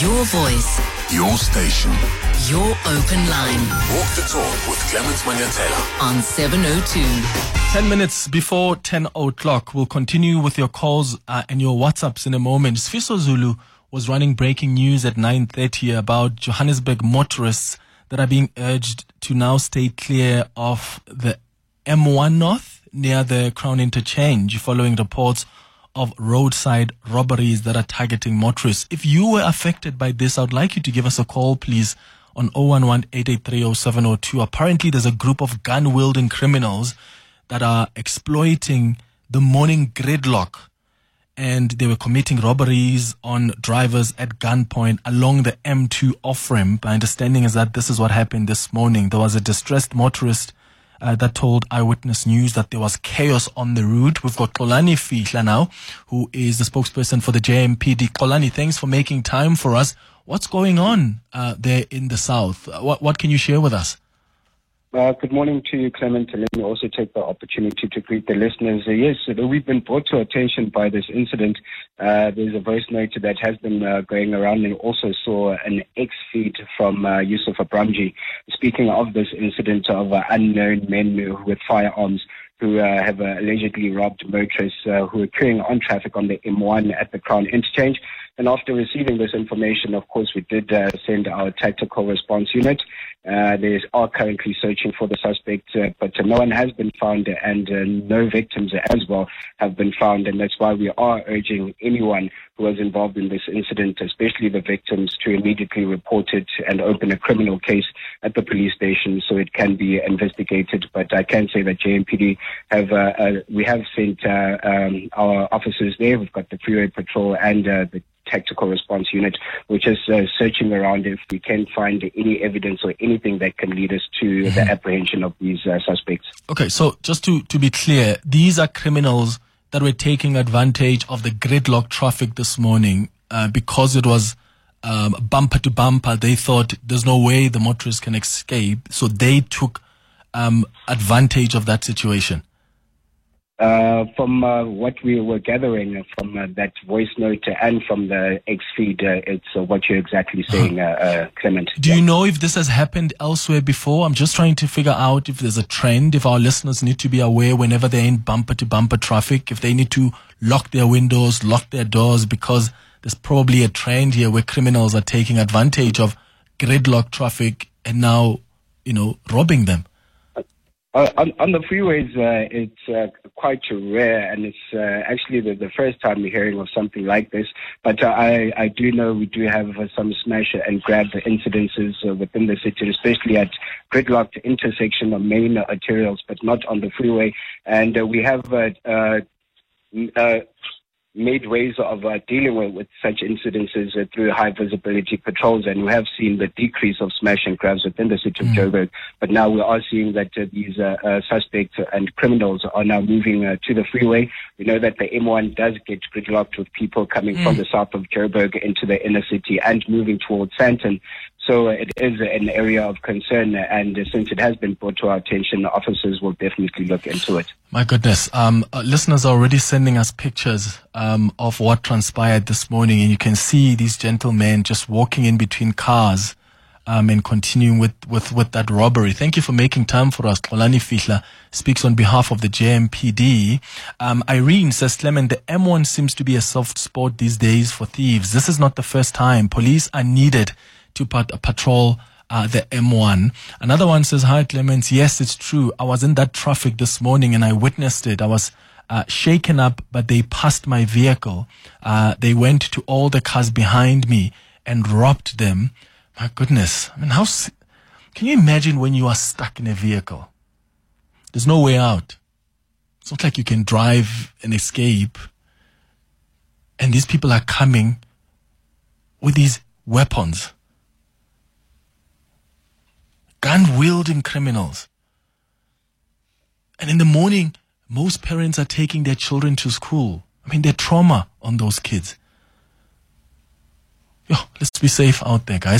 Your voice, Your station. your open line Walk the talk with Clement Manyatela. on 702. 10 minutes before 10 o'clock. We'll continue with your calls uh, and your WhatsApps in a moment. Sfiso Zulu was running breaking news at 9.30 about Johannesburg motorists that are being urged to now stay clear of the M1 North near the Crown Interchange following reports of roadside robberies that are targeting motorists. If you were affected by this, I would like you to give us a call, please, on 011-883-0702. Apparently, there's a group of gun-wielding criminals that are exploiting the morning gridlock and they were committing robberies on drivers at gunpoint along the M2 off ramp. My understanding is that this is what happened this morning. There was a distressed motorist uh, that told Eyewitness News that there was chaos on the route. We've got Xolani Fihla now, who is the spokesperson for the JMPD. Xolani, thanks for making time for us. What's going on uh, there in the south? Uh, What, what can you share with us? Uh, good morning to you, Clement. And let me also take the opportunity to greet the listeners. Uh, yes, uh, we've been brought to attention by this incident. Uh, there's a voice note that has been uh, going around and also saw an X feed from uh, Yusuf Abramjee speaking of this incident of unknown men with firearms who uh, have uh, allegedly robbed motorists uh, who are queuing on traffic on the M1 at the Crown Interchange. And after receiving this information, of course, we did uh, send our tactical response unit. Uh, they are currently searching for the suspect, uh, but no one has been found and uh, no victims as well have been found. And that's why we are urging anyone who was involved in this incident, especially the victims, to immediately report it and open a criminal case at the police station so it can be investigated. But I can say that JMPD have, uh, uh, we have sent um, our officers there. We've got the freeway patrol and the tactical response unit, which is uh, searching around if we can find any evidence or anything that can lead us to the apprehension of these uh, suspects. Okay, so just to, to be clear, these are criminals that were taking advantage of the gridlock traffic this morning uh, because it was um, bumper to bumper. They thought there's no way the motorists can escape, so they took um, advantage of that situation. Uh, from uh, what we were gathering from uh, that voice note and from the X feed, uh, it's uh, what you're exactly saying, uh, uh, Clement. Do you know if this has happened elsewhere before? I'm just trying to figure out if there's a trend, if our listeners need to be aware whenever they're in bumper to bumper traffic, if they need to lock their windows, lock their doors, because there's probably a trend here where criminals are taking advantage of gridlock traffic and now, you know, robbing them. Uh, on, on the freeways, uh, it's uh, quite rare, and it's uh, actually the, the first time we're hearing of something like this. But uh, I, I do know we do have uh, some smash and grab incidences uh, within the city, especially at gridlocked intersection of main arterials, but not on the freeway. And uh, we have uh, made ways of uh, dealing with, with such incidences uh, through high visibility patrols, and we have seen the decrease of smash and grabs within the city of Joburg. But now we are seeing that uh, these uh, uh, suspects and criminals are now moving uh, to the freeway. We know that the M1 does get gridlocked with people coming from the south of Joburg into the inner city and moving towards Sandton. So it is an area of concern, and since it has been brought to our attention, the officers will definitely look into it. My goodness. Um, uh, listeners are already sending us pictures um, of what transpired this morning, and you can see these gentlemen just walking in between cars um, and continuing with, with, with that robbery. Thank you for making time for us. Xolani Fihla speaks on behalf of the JMPD. Um, Irene says, Clement, the M1 seems to be a soft spot these days for thieves. This is not the first time. Police are needed to pat- patrol uh, the M1. Another one says, Hi, Clemens. Yes, it's true. I was in that traffic this morning and I witnessed it. I was uh, shaken up, but they passed my vehicle. Uh, they went to all the cars behind me and robbed them. My goodness. I mean, how, can you imagine when you are stuck in a vehicle? There's no way out. It's not like you can drive and escape. And these people are coming with these weapons gun wielding criminals. And in the morning, most parents are taking their children to school. I mean, their trauma on those kids. Yo, let's be safe out there, guys.